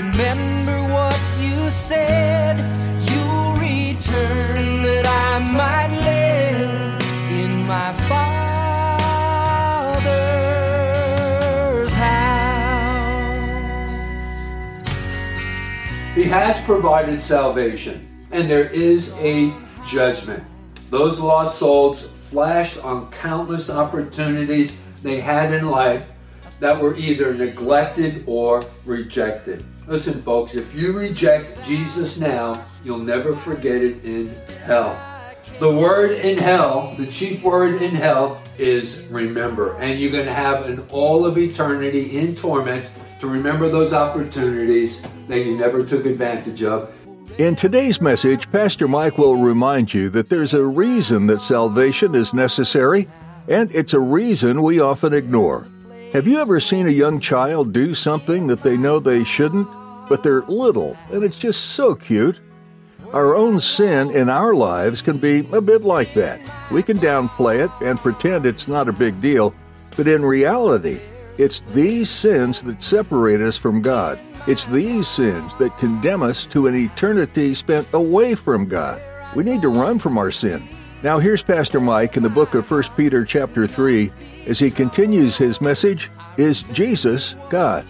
Remember what you said. You'll return that I might live in my Father's house. He has provided salvation, and there is a judgment. Those lost souls flashed on countless opportunities they had in life that were either neglected or rejected. Listen, folks, if you reject Jesus now, you'll never forget it in hell. The word in hell, the chief word in hell, is remember. And you're going to have an all of eternity in torment to remember those opportunities that you never took advantage of. In today's message, Pastor Mike will remind you that there's a reason that salvation is necessary, and it's a reason we often ignore. Have you ever seen a young child do something that they know they shouldn't, but they're little and it's just so cute? Our own sin in our lives can be a bit like that. We can downplay it and pretend it's not a big deal, but in reality, it's these sins that separate us from God. It's these sins that condemn us to an eternity spent away from God. We need to run from our sin. Now here's Pastor Mike in the book of 1 Peter chapter 3 as he continues his message, Is Jesus God?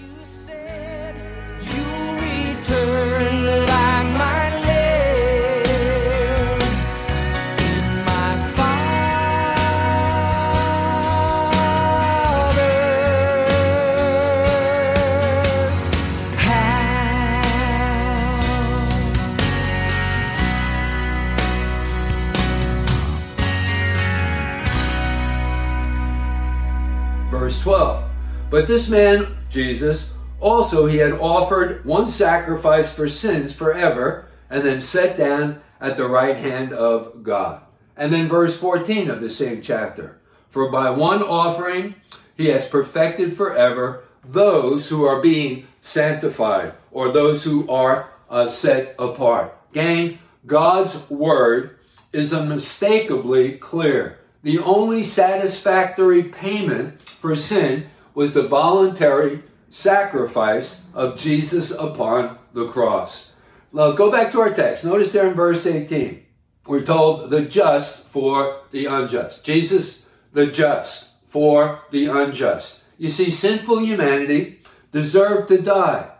Verse 12. But this man, Jesus, also he had offered one sacrifice for sins forever, and then sat down at the right hand of God. And then verse 14 of the same chapter. For by one offering he has perfected forever those who are being sanctified, or those who are uh, set apart. Gang, God's word is unmistakably clear. The only satisfactory payment for sin was the voluntary sacrifice of Jesus upon the cross. Now go back to our text. Notice there in verse 18, we're told the just for the unjust. Jesus, the just for the unjust. You see, sinful humanity deserved to die,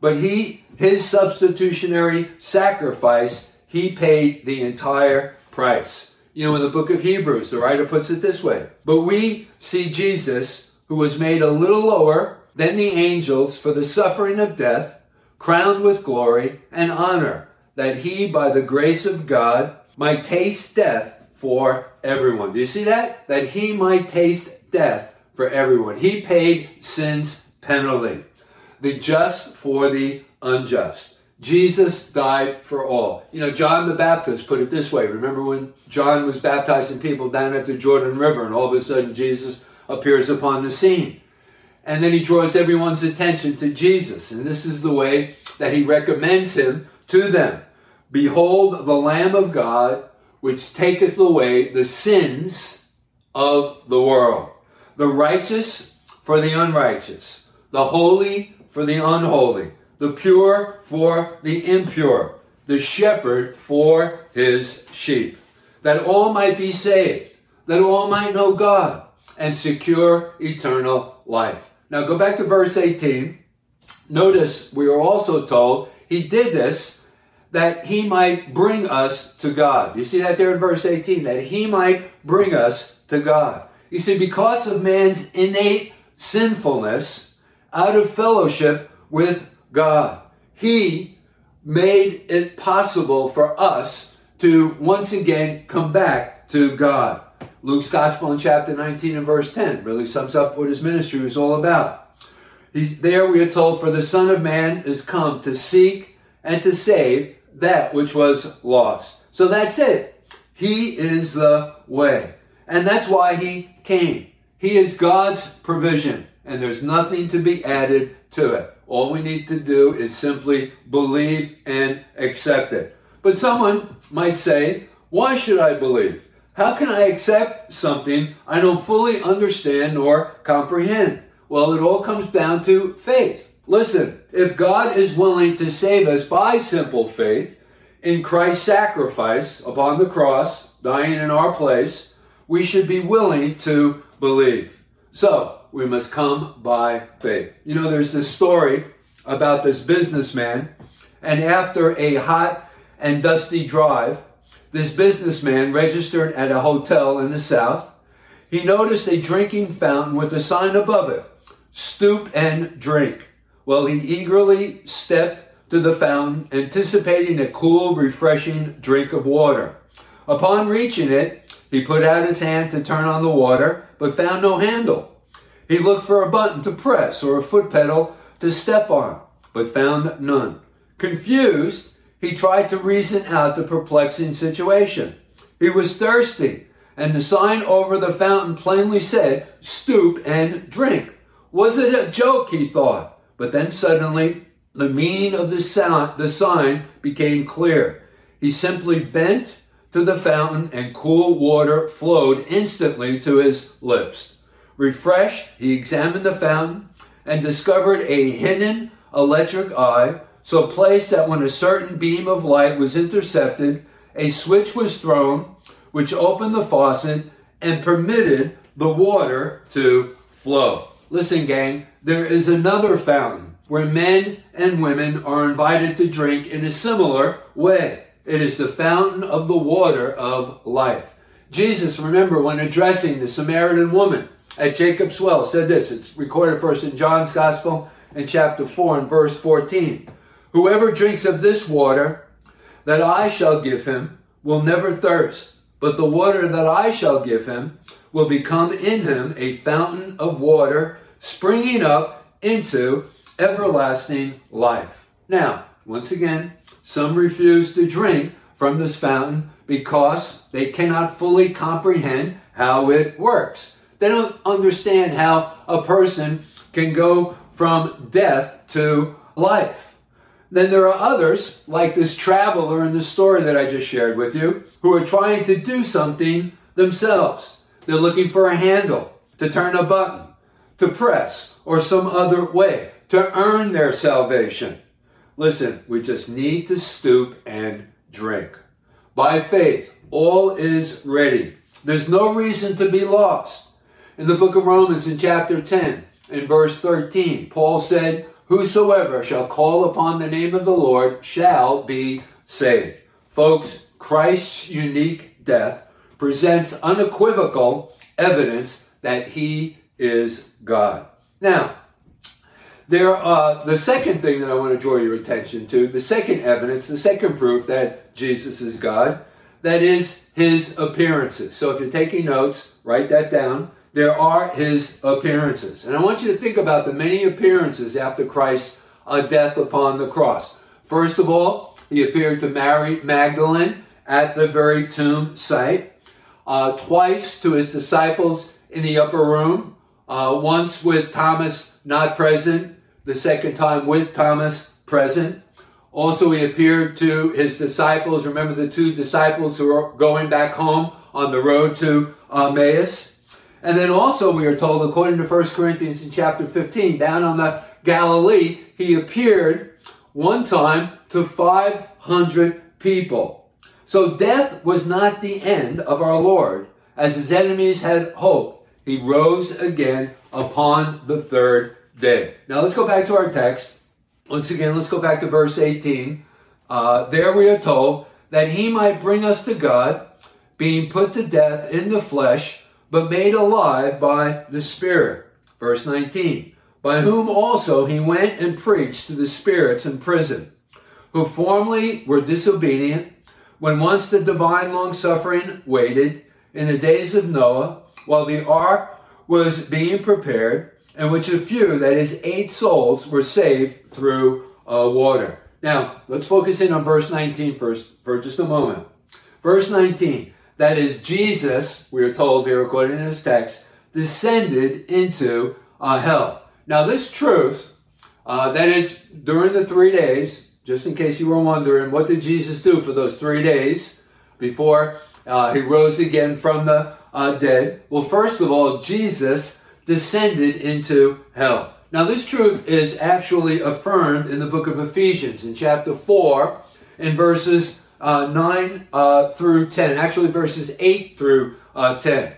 but he, his substitutionary sacrifice, he paid the entire price. You know, in the book of Hebrews, the writer puts it this way But we see Jesus, who was made a little lower than the angels for the suffering of death, crowned with glory and honor, that he, by the grace of God, might taste death for everyone. Do you see that? That he might taste death for everyone. He paid sin's penalty, the just for the unjust. Jesus died for all. You know, John the Baptist put it this way. Remember when John was baptizing people down at the Jordan River, and all of a sudden Jesus appears upon the scene. And then he draws everyone's attention to Jesus. And this is the way that he recommends him to them. Behold the Lamb of God, which taketh away the sins of the world. The righteous for the unrighteous, the holy for the unholy, the pure for the impure, the shepherd for his sheep, that all might be saved, that all might know God and secure eternal life. Now go back to verse 18. Notice we are also told he did this that he might bring us to God. You see that there in verse 18, that he might bring us to God. You see, because of man's innate sinfulness, out of fellowship with God, he made it possible for us to once again come back to God. Luke's Gospel in chapter 19 and verse 10 really sums up what his ministry was all about. He's, there we are told, For the Son of Man is come to seek and to save that which was lost. So that's it. He is the way. And that's why he came. He is God's provision, and there's nothing to be added to it. All we need to do is simply believe and accept it. But someone might say, Why should I believe? How can I accept something I don't fully understand or comprehend? Well, it all comes down to faith. Listen, if God is willing to save us by simple faith in Christ's sacrifice upon the cross, dying in our place, we should be willing to believe. So, we must come by faith. You know, there's this story about this businessman, and after a hot and dusty drive, this businessman registered at a hotel in the south. He noticed a drinking fountain with a sign above it stoop and drink. Well, he eagerly stepped to the fountain, anticipating a cool, refreshing drink of water. Upon reaching it, he put out his hand to turn on the water, but found no handle. He looked for a button to press or a foot pedal to step on, but found none. Confused, he tried to reason out the perplexing situation. He was thirsty, and the sign over the fountain plainly said, Stoop and drink. Was it a joke, he thought? But then suddenly, the meaning of the, sound, the sign became clear. He simply bent to the fountain, and cool water flowed instantly to his lips. Refreshed, he examined the fountain and discovered a hidden electric eye, so placed that when a certain beam of light was intercepted, a switch was thrown, which opened the faucet and permitted the water to flow. Listen, gang, there is another fountain where men and women are invited to drink in a similar way. It is the fountain of the water of life. Jesus, remember, when addressing the Samaritan woman at Jacob's well, said this. It's recorded first in John's Gospel in chapter 4 and verse 14. Whoever drinks of this water that I shall give him will never thirst, but the water that I shall give him will become in him a fountain of water springing up into everlasting life. Now, once again, some refuse to drink from this fountain because they cannot fully comprehend how it works. They don't understand how a person can go from death to life. Then there are others, like this traveler in the story that I just shared with you, who are trying to do something themselves. They're looking for a handle, to turn a button, to press, or some other way, to earn their salvation. Listen, we just need to stoop and drink. By faith, all is ready. There's no reason to be lost. In the book of Romans, in chapter 10, in verse 13, Paul said, Whosoever shall call upon the name of the Lord shall be saved. Folks, Christ's unique death presents unequivocal evidence that he is God. Now, there, uh, the second thing that I want to draw your attention to, the second evidence, the second proof that Jesus is God, that is his appearances. So if you're taking notes, write that down. There are his appearances. And I want you to think about the many appearances after Christ's uh, death upon the cross. First of all, he appeared to Mary Magdalene at the very tomb site, uh, twice to his disciples in the upper room, uh, once with Thomas not present, the second time with Thomas present. Also, he appeared to his disciples. Remember the two disciples who were going back home on the road to Emmaus? And then also, we are told, according to 1 Corinthians in chapter 15, down on the Galilee, he appeared one time to 500 people. So death was not the end of our Lord, as his enemies had hoped. He rose again upon the third day. Now let's go back to our text. Once again, let's go back to verse 18. Uh, there we are told that he might bring us to God, being put to death in the flesh, but made alive by the Spirit. Verse 19. By whom also he went and preached to the spirits in prison, who formerly were disobedient, when once the divine long suffering waited in the days of Noah, while the ark was being prepared, in which a few, that is, eight souls, were saved through uh, water. Now, let's focus in on verse 19 first for just a moment. Verse 19, that is, Jesus, we are told here according to this text, descended into uh, hell. Now, this truth, uh, that is, during the three days, just in case you were wondering, what did Jesus do for those three days before uh, he rose again from the uh, dead? Well, first of all, Jesus descended into hell. Now, this truth is actually affirmed in the book of Ephesians in chapter 4 in verses uh, 9 uh, through 10, actually verses 8 through uh, 10.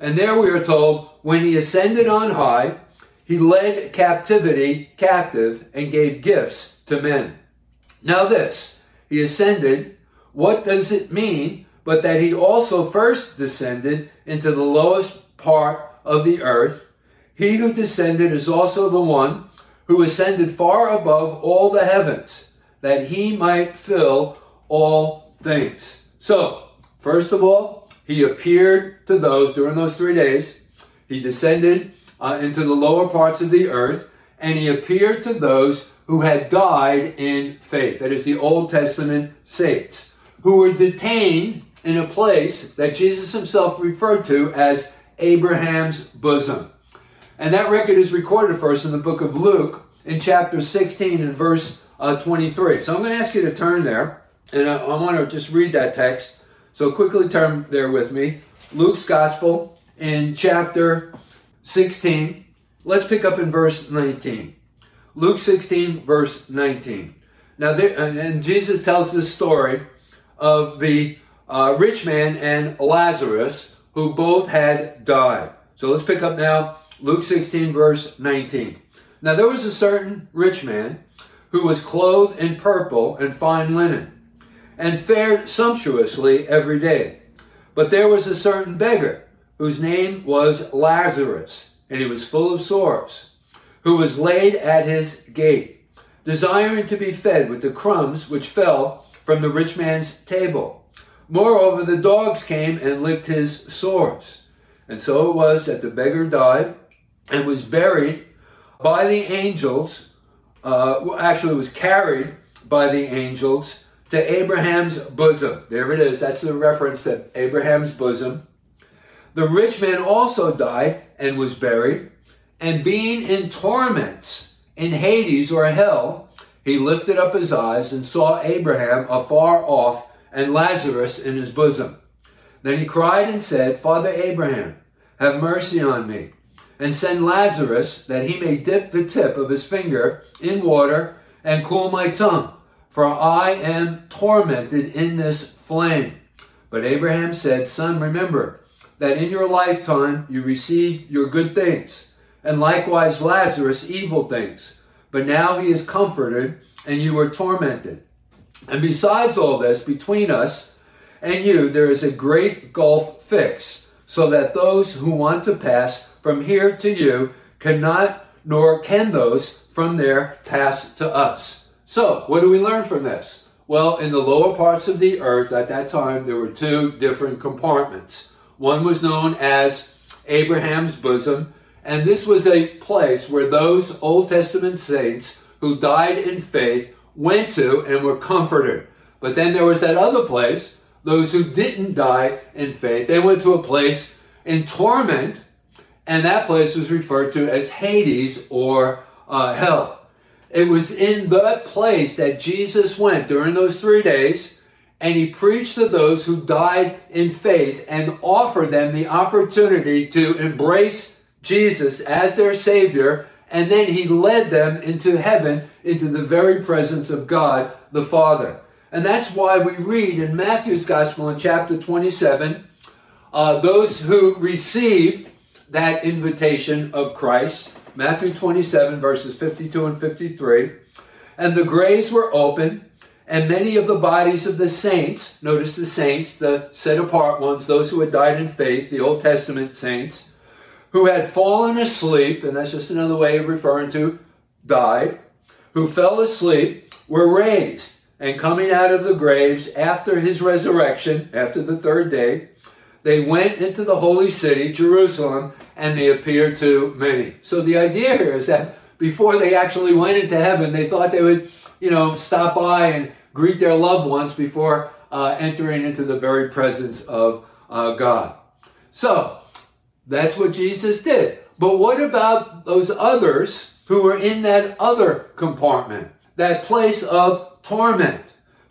And there we are told, when he ascended on high, he led captivity captive and gave gifts to men. Now, this, he ascended, what does it mean but that he also first descended into the lowest part of the earth? He who descended is also the one who ascended far above all the heavens, that he might fill all things. So, first of all, he appeared to those during those three days. He descended uh, into the lower parts of the earth, and he appeared to those who had died in faith. That is, the Old Testament saints, who were detained in a place that Jesus himself referred to as Abraham's bosom. And that record is recorded for us in the book of Luke in chapter 16 and verse uh, 23. So I'm going to ask you to turn there, and I, I want to just read that text. So quickly turn there with me. Luke's Gospel in chapter 16. Let's pick up in verse 19. Luke 16, verse 19. Now, there, and Jesus tells this story of the uh, rich man and Lazarus, who both had died. So let's pick up now Luke 16, verse 19. Now, there was a certain rich man who was clothed in purple and fine linen, and fared sumptuously every day. But there was a certain beggar whose name was Lazarus, and he was full of sores, who was laid at his gate, desiring to be fed with the crumbs which fell from the rich man's table. Moreover, the dogs came and licked his sores. And so it was that the beggar died and was buried by the angels, uh, actually was carried by the angels to Abraham's bosom. There it is. That's the reference to Abraham's bosom. The rich man also died and was buried, and being in torments in Hades or hell, he lifted up his eyes and saw Abraham afar off and Lazarus in his bosom. Then he cried and said, Father Abraham, have mercy on me, and send Lazarus that he may dip the tip of his finger in water and cool my tongue, for I am tormented in this flame. But Abraham said, Son, remember that in your lifetime you received your good things, and likewise Lazarus evil things. But now he is comforted, and you are tormented. And besides all this, between us and you, there is a great gulf fixed, so that those who want to pass from here to you cannot, nor can those from there pass to us. So, what do we learn from this? Well, in the lower parts of the earth at that time, there were two different compartments. One was known as Abraham's bosom, and this was a place where those Old Testament saints who died in faith went to and were comforted. But then there was that other place, those who didn't die in faith, they went to a place in torment, and that place was referred to as Hades or uh, hell. It was in that place that Jesus went during those three days, and he preached to those who died in faith and offered them the opportunity to embrace Jesus as their Savior and then he led them into heaven, into the very presence of God the Father. And that's why we read in Matthew's Gospel in chapter 27 uh, those who received that invitation of Christ, Matthew 27, verses 52 and 53. And the graves were open, and many of the bodies of the saints, notice the saints, the set apart ones, those who had died in faith, the Old Testament saints, who had fallen asleep, and that's just another way of referring to died, who fell asleep, were raised, and coming out of the graves after his resurrection, after the third day, they went into the holy city, Jerusalem, and they appeared to many. So the idea here is that before they actually went into heaven, they thought they would, you know, stop by and greet their loved ones before uh, entering into the very presence of uh, God. So that's what Jesus did. But what about those others who were in that other compartment, that place of torment,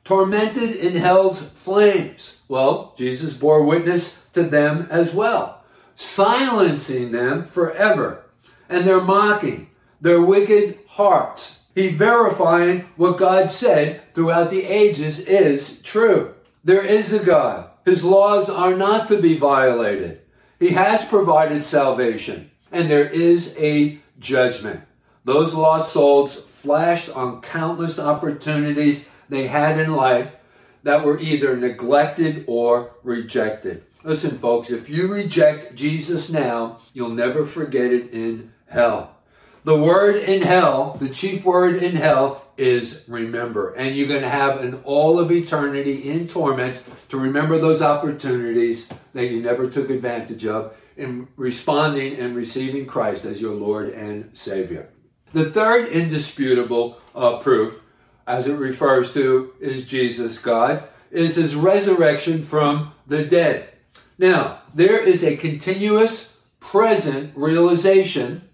tormented in hell's flames? Well, Jesus bore witness to them as well, silencing them forever, and their mocking, their wicked hearts. He verifying what God said throughout the ages is true. There is a God. His laws are not to be violated. He has provided salvation, and there is a judgment. Those lost souls flashed on countless opportunities they had in life that were either neglected or rejected. Listen, folks, if you reject Jesus now, you'll never forget it in hell. The word in hell, the chief word in hell, is remember. And you're going to have an all of eternity in torment to remember those opportunities that you never took advantage of in responding and receiving Christ as your Lord and Savior. The third indisputable uh, proof, as it refers to is Jesus God, is his resurrection from the dead. Now, there is a continuous present realization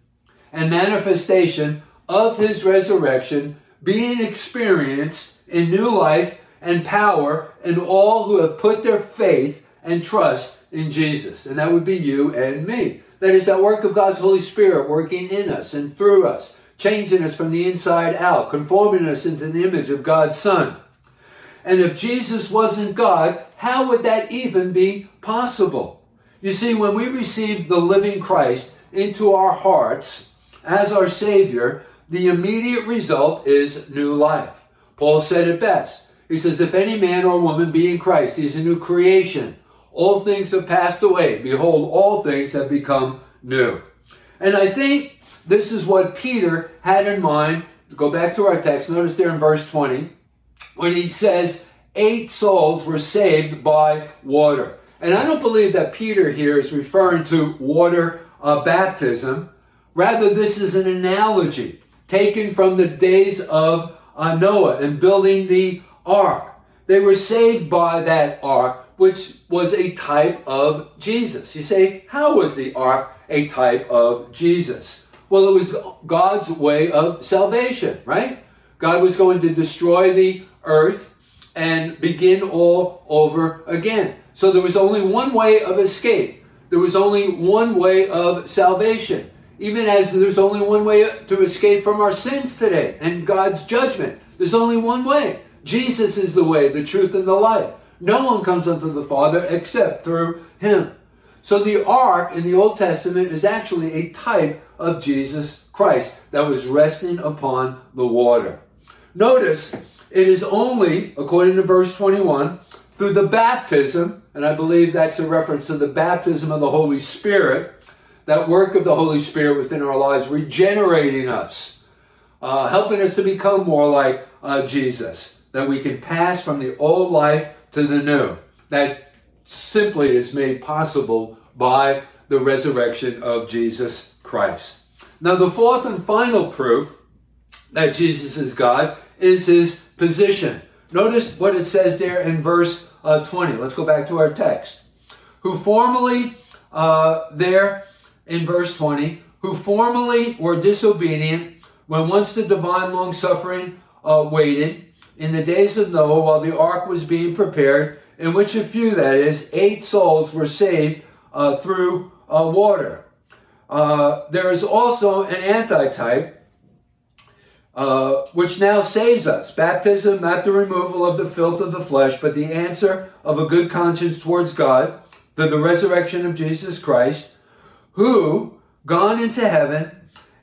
and manifestation of his resurrection being experienced in new life and power in all who have put their faith and trust in Jesus. And that would be you and me. That is that work of God's Holy Spirit working in us and through us, changing us from the inside out, conforming us into the image of God's Son. And if Jesus wasn't God, how would that even be possible? You see, when we receive the living Christ into our hearts as our Savior, the immediate result is new life. Paul said it best. He says, If any man or woman be in Christ, he is a new creation. All things have passed away. Behold, all things have become new. And I think this is what Peter had in mind. Go back to our text. Notice there in verse 20 when he says, Eight souls were saved by water. And I don't believe that Peter here is referring to water uh, baptism. Rather, this is an analogy taken from the days of uh, Noah and building the ark. They were saved by that ark, which was a type of Jesus. You say, how was the ark a type of Jesus? Well, it was God's way of salvation, right? God was going to destroy the earth and begin all over again. So there was only one way of escape. There was only one way of salvation. Even as there's only one way to escape from our sins today and God's judgment. There's only one way. Jesus is the way, the truth, and the life. No one comes unto the Father except through him. So the ark in the Old Testament is actually a type of Jesus Christ that was resting upon the water. Notice it is only, according to verse 21, through the baptism, and I believe that's a reference to the baptism of the Holy Spirit, that work of the Holy Spirit within our lives, regenerating us, uh, helping us to become more like uh, Jesus, that we can pass from the old life to the new. That simply is made possible by the resurrection of Jesus Christ. Now, the fourth and final proof that Jesus is God is his position. Notice what it says there in verse uh, 20. Let's go back to our text. Who formerly, uh, there in verse 20, who formerly were disobedient when once the divine long suffering uh, waited in the days of Noah while the ark was being prepared, in which a few, that is, eight souls were saved uh, through uh, water. Uh, there is also an antitype uh, which now saves us. Baptism, not the removal of the filth of the flesh, but the answer of a good conscience towards God through the resurrection of Jesus Christ, who, gone into heaven,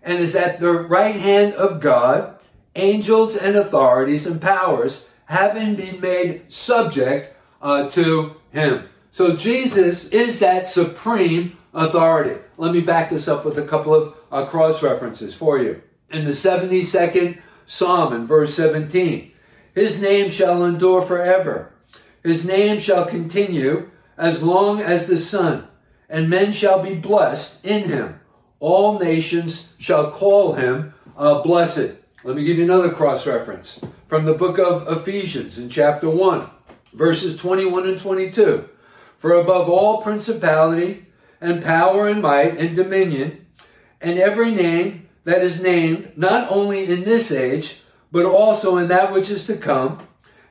and is at the right hand of God, angels and authorities and powers having been made subject uh, to him. So Jesus is that supreme authority. Let me back this up with a couple of uh, cross references for you in the 72nd Psalm in verse 17. His name shall endure forever. His name shall continue as long as the sun, and men shall be blessed in him. All nations shall call him uh, blessed. Let me give you another cross reference from the book of Ephesians in chapter 1, verses 21 and 22. For above all principality and power and might and dominion, and every name that is named, not only in this age, but also in that which is to come,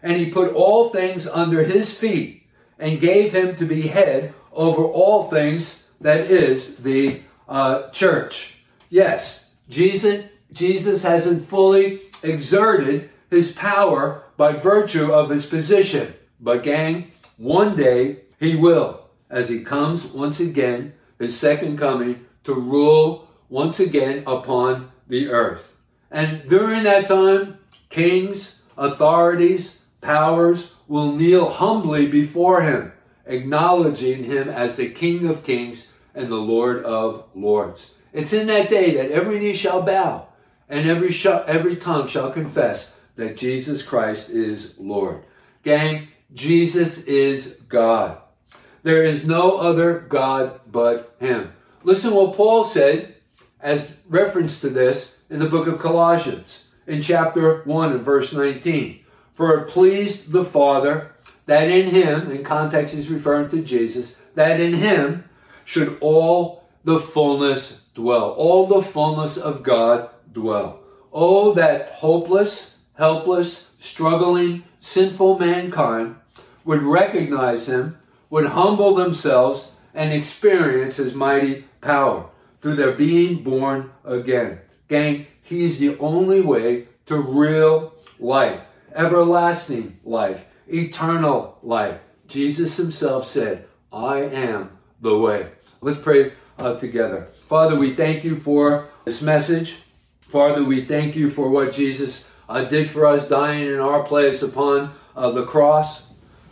and he put all things under his feet, and gave him to be head over all things that is the uh, church. Yes, Jesus, Jesus hasn't fully exerted his power by virtue of his position. But, gang, one day he will, as he comes once again, his second coming, to rule once again upon the earth. And during that time, kings, authorities, powers will kneel humbly before him, acknowledging him as the King of kings and the Lord of lords. It's in that day that every knee shall bow and every, sh- every tongue shall confess that Jesus Christ is Lord. Gang, Jesus is God. There is no other God but Him. Listen what Paul said as reference to this in the book of Colossians in chapter 1 and verse 19. For it pleased the Father that in Him, in context he's referring to Jesus, that in Him should all the fullness dwell. All the fullness of God dwell. Oh, that hopeless, helpless, struggling, sinful mankind would recognize him, would humble themselves, and experience his mighty power through their being born again. Gang, he's the only way to real life, everlasting life, eternal life. Jesus himself said, I am the way. Let's pray uh, together. Father, we thank you for this message. Father, we thank you for what Jesus uh, did for us, dying in our place upon uh, the cross.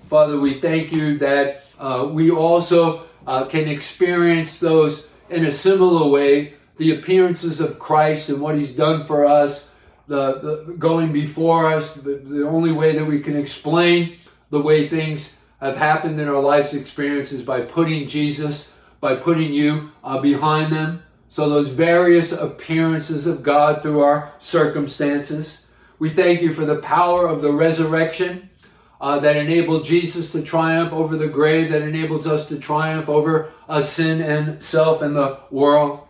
Father, we thank you that uh, we also uh, can experience those in a similar way the appearances of Christ and what He's done for us, the, the going before us, the, the only way that we can explain the way things have happened in our life's experiences by putting Jesus, by putting you uh, behind them. So, those various appearances of God through our circumstances. We thank you for the power of the resurrection uh, that enabled Jesus to triumph over the grave, that enables us to triumph over uh, sin and self and the world.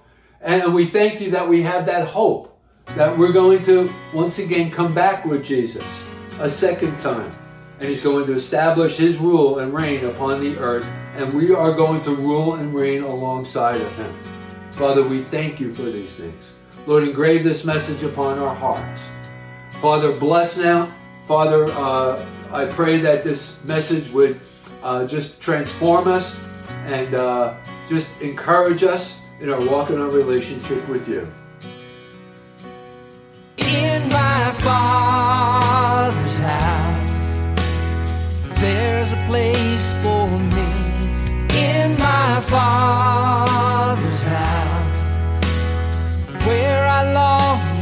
And we thank you that we have that hope that we're going to once again come back with Jesus a second time. And he's going to establish his rule and reign upon the earth. And we are going to rule and reign alongside of him. Father, we thank you for these things. Lord, engrave this message upon our hearts. Father, bless now. Father, uh, I pray that this message would uh, just transform us and uh, just encourage us in our walk in our relationship with you. In my father's house, there's a place for me. In my father's house, where I long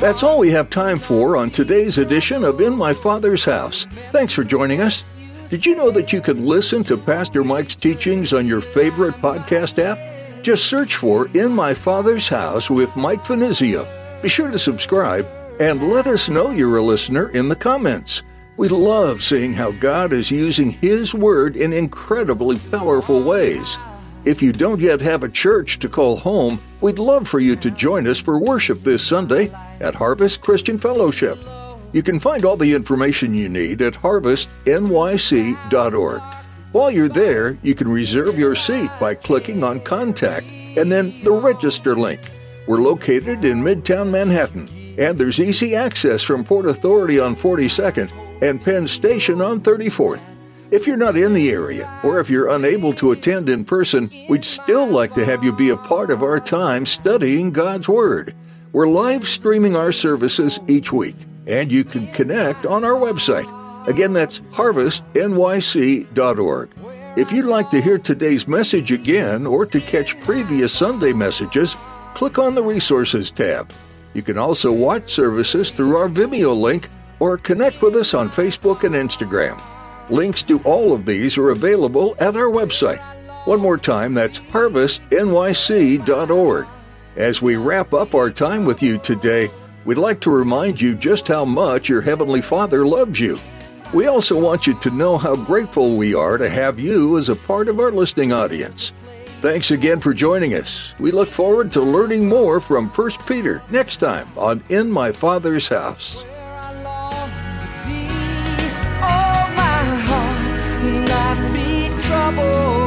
That's all we have time for on today's edition of In My Father's House. Thanks for joining us. Did you know that you can listen to Pastor Mike's teachings on your favorite podcast app? Just search for In My Father's House with Mike Finizio. Be sure to subscribe and let us know you're a listener in the comments. We love seeing how God is using His Word in incredibly powerful ways. If you don't yet have a church to call home, we'd love for you to join us for worship this Sunday at Harvest Christian Fellowship. You can find all the information you need at harvestnyc.org. While you're there, you can reserve your seat by clicking on Contact and then the Register link. We're located in Midtown Manhattan, and there's easy access from Port Authority on 42nd and Penn Station on 34th. If you're not in the area, or if you're unable to attend in person, we'd still like to have you be a part of our time studying God's Word. We're live streaming our services each week, and you can connect on our website. Again, that's harvestnyc.org. If you'd like to hear today's message again or to catch previous Sunday messages, click on the Resources tab. You can also watch services through our Vimeo link or connect with us on Facebook and Instagram. Links to all of these are available at our website. One more time, that's harvestnyc.org. As we wrap up our time with you today, we'd like to remind you just how much your Heavenly Father loves you. We also want you to know how grateful we are to have you as a part of our listening audience. Thanks again for joining us. We look forward to learning more from 1 Peter next time on In My Father's House. trouble